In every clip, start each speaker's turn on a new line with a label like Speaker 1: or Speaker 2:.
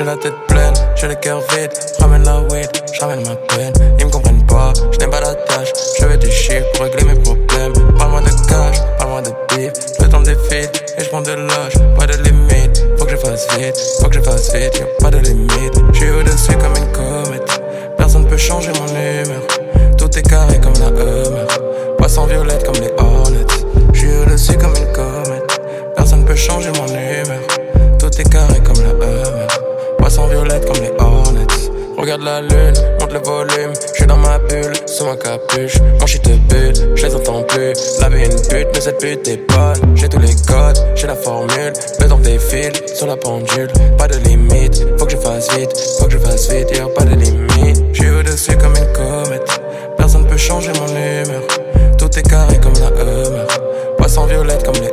Speaker 1: j'ai la tête pleine, j'ai le cœur vide. Ramène la weed, j'ramène ma peine. Ils me comprennent pas, je n'aime pas la tâche. Je veux des chiffres pour régler mes problèmes. Parle-moi de cash, parle-moi de bif. Le temps défile et je prends de l'âge, pas de limite. Faut que je fasse vite, faut que je fasse vite, y'a pas de limite. Je suis au-dessus comme une comète. Personne peut changer mon humeur. Tout est carré comme la humeur. Poisson violette comme les hornets. Je suis au-dessus comme une comète. Personne peut changer mon humeur. Tout est carré comme la humeur. Poisson violette comme les hornets. Regarde la lune, monte le volume. Je suis dans ma bulle, sous ma capuche. Mon shit te bute, je les entends plus. La vie une pute, mais cette pute est bonne. J'ai tous les codes, j'ai la formule. Le temps défile sur la pendule. Pas de limite, faut que je fasse vite. Faut que je fasse vite, y'a pas de limite. Je suis au-dessus comme une comète. Personne peut changer mon humeur. Tout est carré comme la humeur. Poisson violette comme les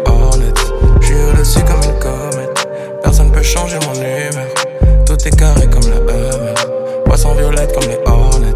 Speaker 1: changer mon humeur. Tout est carré comme la humeur. Poisson violette comme les hornets.